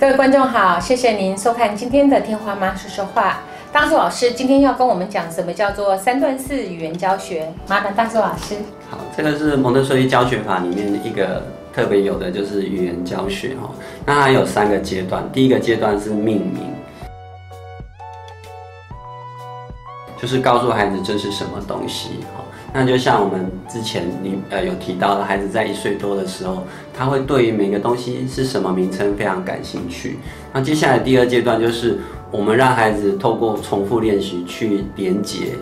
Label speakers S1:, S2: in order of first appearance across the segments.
S1: 各位观众好，谢谢您收看今天的《天花妈说说话》。大树老师今天要跟我们讲什么叫做三段式语言教学？麻烦大树老师。
S2: 好，这个是蒙特梭利教学法里面一个特别有的，就是语言教学哈。那它有三个阶段，第一个阶段是命名，就是告诉孩子这是什么东西哈。那就像我们之前你呃有提到的，孩子在一岁多的时候，他会对于每个东西是什么名称非常感兴趣。那接下来第二阶段就是我们让孩子透过重复练习去连接，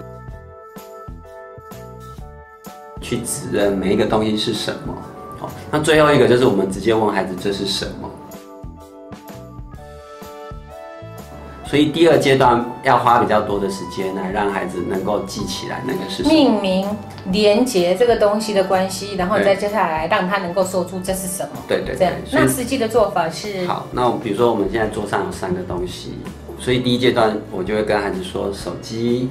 S2: 去指认每一个东西是什么。好，那最后一个就是我们直接问孩子这是什么。所以第二阶段要花比较多的时间来让孩子能够记起来那个是什么。
S1: 命名、连接这个东西的关系，然后再接下来让他能够说出这是什么。
S2: 对对对。。
S1: 那实际的做法是，
S2: 好，那我比如说我们现在桌上有三个东西，所以第一阶段我就会跟孩子说：手机，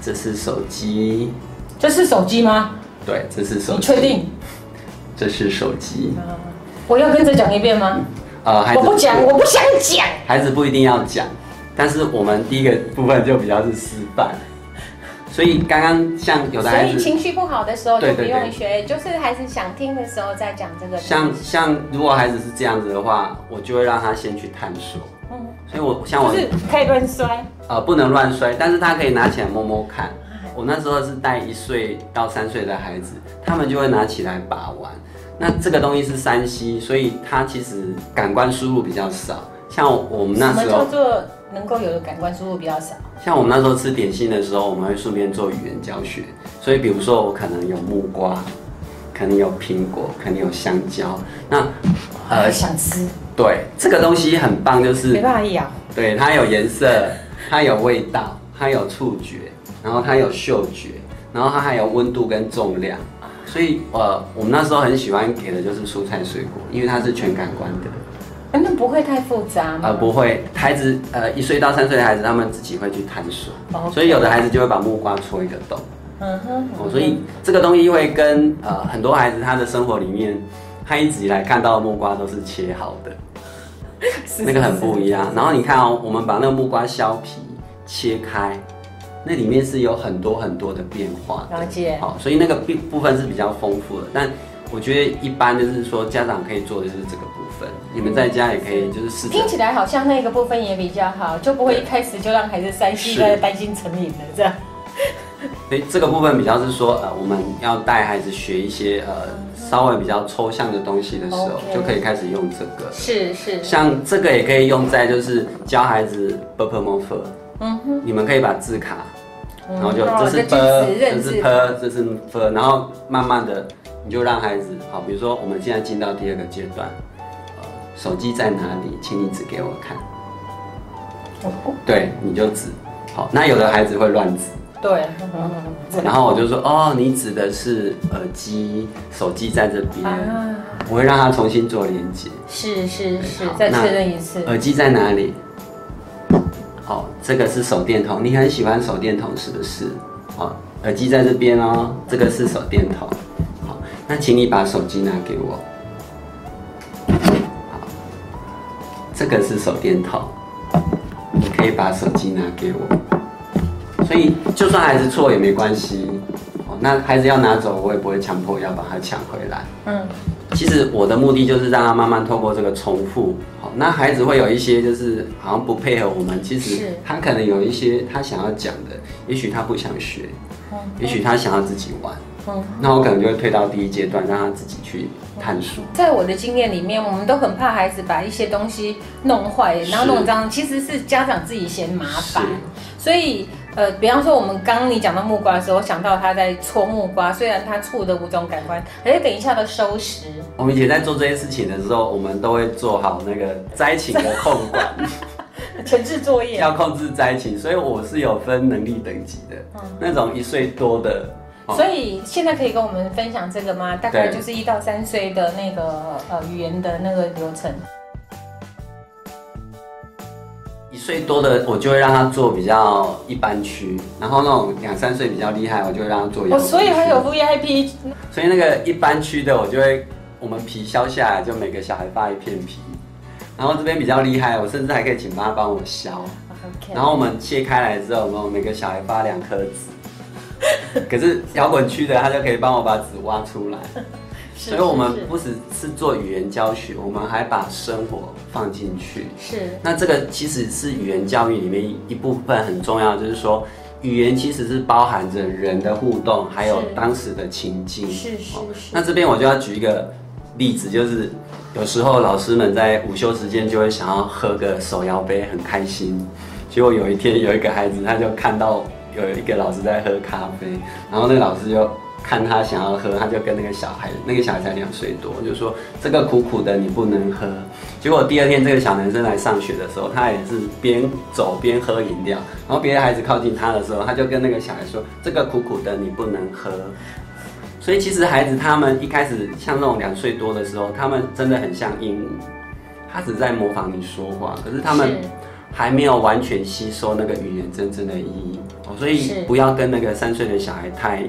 S2: 这是手机，
S1: 这是手机吗？
S2: 对，这是手机。
S1: 你确定？
S2: 这是手机。
S1: 我要跟着讲一遍吗？
S2: 呃，孩子
S1: 我不讲，我不想讲。
S2: 孩子不一定要讲，但是我们第一个部分就比较是失败。所以刚刚像有的
S1: 所
S2: 孩子，
S1: 以情绪不好的时候就不
S2: 对对对
S1: 用学，就是孩子想听的时候再讲这个。
S2: 像像如果孩子是这样子的话，我就会让他先去探索。
S1: 嗯，
S2: 所以我像我
S1: 就是可以乱摔。
S2: 呃，不能乱摔，但是他可以拿起来摸摸看。我那时候是带一岁到三岁的孩子，他们就会拿起来把玩。那这个东西是山西，所以它其实感官输入比较少。像我们那
S1: 什么
S2: 时候，
S1: 叫做能够有的感官输入比较少？
S2: 像我们那时候吃点心的时候，我们会顺便做语言教学。所以比如说我可能有木瓜，可能有苹果，可能有香蕉。那
S1: 呃，想吃，
S2: 对这个东西很棒，就是
S1: 没办法咬。
S2: 对，它有颜色，它有味道，它有触觉，然后它有嗅觉，然后它还有温度跟重量。所以呃，我们那时候很喜欢给的就是蔬菜水果，因为它是全感官的。
S1: 哎那不会太复杂吗？
S2: 呃，不会，孩子呃一岁到三岁的孩子，他们自己会去探索所以有的孩子就会把木瓜戳一个洞。
S1: 嗯哼，
S2: 哦，所以这个东西会跟呃很多孩子他的生活里面，他一直以来看到的木瓜都是切好的。
S1: 是
S2: 那个很不一样。然后你看哦，我们把那个木瓜削皮切开，那里面是有很多很多的变化的。
S1: 了解
S2: 好，所以那个部部分是比较丰富的。但我觉得一般就是说家长可以做的就是这个部分，你们在家也可以就是试着
S1: 听起来好像那个部分也比较好，就不会一开始就让孩子三西
S2: 是
S1: 在担心成瘾了这样。
S2: 所以这个部分比较是说，呃，我们要带孩子学一些呃稍微比较抽象的东西的时候就可以开始用这个。
S1: 是是，
S2: 像这个也可以用在就是教孩子 b p m f，
S1: 嗯哼，
S2: 你们可以把字卡，然后就
S1: 哦
S2: 这是
S1: 这
S2: b，
S1: 句子认
S2: 这是
S1: 字
S2: p，这是 f，然后慢慢的你就让孩子好，比如说我们现在进到第二个阶段，呃，手机在哪里，请你指给我看，
S1: 哦
S2: 对，你就指，好，那有的孩子会乱指。
S1: 对，嗯
S2: 然后我就说，哦，你指的是耳机，手机在这边，
S1: 啊，
S2: 我会让他重新做连接。
S1: 是是是，再
S2: 那
S1: 确认一次。
S2: 耳机在哪里？哦，这个是手电筒，你很喜欢手电筒是不是？哦，耳机在这边哦，这个是手电筒。好，那请你把手机拿给我。好，这个是手电筒，你可以把手机拿给我。所以就算孩子错也没关系。哦，那孩子要拿走，我也不会强迫要把它抢回来。
S1: 嗯，
S2: 其实我的目的就是让他慢慢透过这个重复，好，那孩子会有一些就是好像不配合我们，其实他可能有一些他想要讲的，也许他不想学，也许他想要自己玩，
S1: 嗯
S2: 那我可能就会推到第一阶段，让他自己去探索。
S1: 在我的经验里面，我们都很怕孩子把一些东西弄坏，然后弄脏，其实是家长自己嫌麻烦。所以，呃，比方说我们刚刚你讲到木瓜的时候，我想到他在搓木瓜，虽然他触的五种感官，而且等一下都收拾，
S2: 我们以前在做这些事情的时候，我们都会做好那个灾情的控管，
S1: 前置作业。
S2: 要控制灾情，所以我是有分能力等级的，那种一岁多的。哦
S1: 所以现在可以跟我们分享这个吗？大概就是一到三岁的那个呃语言的那个流程。
S2: 一岁多的，我就会让他做比较一般区，然后那种两三岁比较厉害，我就会让他做
S1: 哦，
S2: 摇滚区。
S1: 所以还有 VIP
S2: 所以那个一般区的，我就会我们皮削下来，就每个小孩发一片皮，然然后这边比较厉害，我甚至还可以请妈帮我削。
S1: OK，
S2: 然后我们切开来之后，我们每个小孩发两颗籽，可是摇滚区的他就可以帮我把纸挖出来。所以我们不只是做语言教学，我们还把生活放进去。
S1: 是
S2: 那这个其实是语言教育里面一部分很重要，就是说语言其实是包含着人的互动，还有当时的情境。
S1: 是是
S2: 那这边我就要举一个例子，就是有时候老师们在午休时间就会想要喝个手摇杯，很开心。结果有一天有一个孩子，他就看到有一个老师在喝咖啡，然后那个老师就看他想要喝，他就跟那个小孩，那个小孩才两岁多，就说这个苦苦的你不能喝。结果第二天这个小男生来上学的时候，他也是边走边喝饮料，然后别的孩子靠近他的时候，他就跟那个小孩说这个苦苦的你不能喝。所以其实孩子他们一开始像那种两岁多的时候，他们真的很像鹦鹉，他只在模仿你说话，可是他们还没有完全吸收那个语言真正的意义哦，所以不要跟那个三岁的小孩太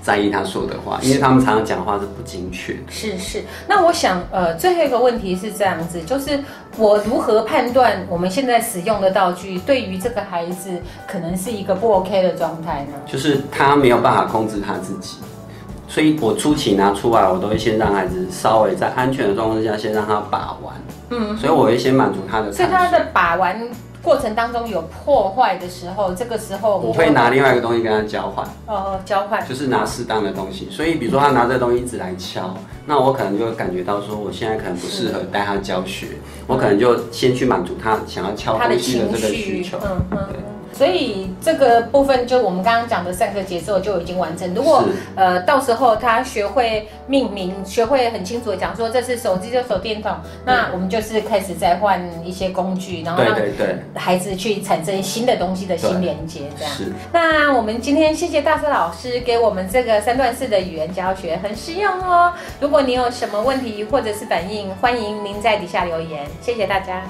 S2: 在意他说的话，因为他们常常讲话是不精确的。
S1: 是是，那我想，呃，最后一个问题是这样子，就是我如何判断我们现在使用的道具对于这个孩子可能是一个不 OK 的状态呢？
S2: 就是他没有办法控制他自己，所以我初期拿出来，我都会先让孩子稍微在安全的状况之下，先让他把玩。嗯，所以我会先满足他的。
S1: 所以他的把玩过程当中有破坏的时候，这个时候
S2: 我会拿另外一个东西跟他交换，
S1: 哦交换，
S2: 就是拿适当的东西。所以比如说他拿这个东西一直来敲，那我可能就会感觉到说，我现在可能不适合带他教学，我可能就先去满足他想要敲东西的这个需
S1: 绪
S2: 求。，
S1: 嗯嗯
S2: 对。
S1: 所以这个部分就我们刚刚讲的三个节奏就已经完成。如果呃到时候他学会命名，学会很清楚的讲说这是手机，这是手电筒，那我们就是开始再换一些工具，然后让孩子去产生新的东西的新连接，这样。
S2: 是。
S1: 那我们今天谢谢大师老师给我们这个三段式的语言教学，很实用哦。如果你有什么问题或者是反应，欢迎您在底下留言，谢谢大家。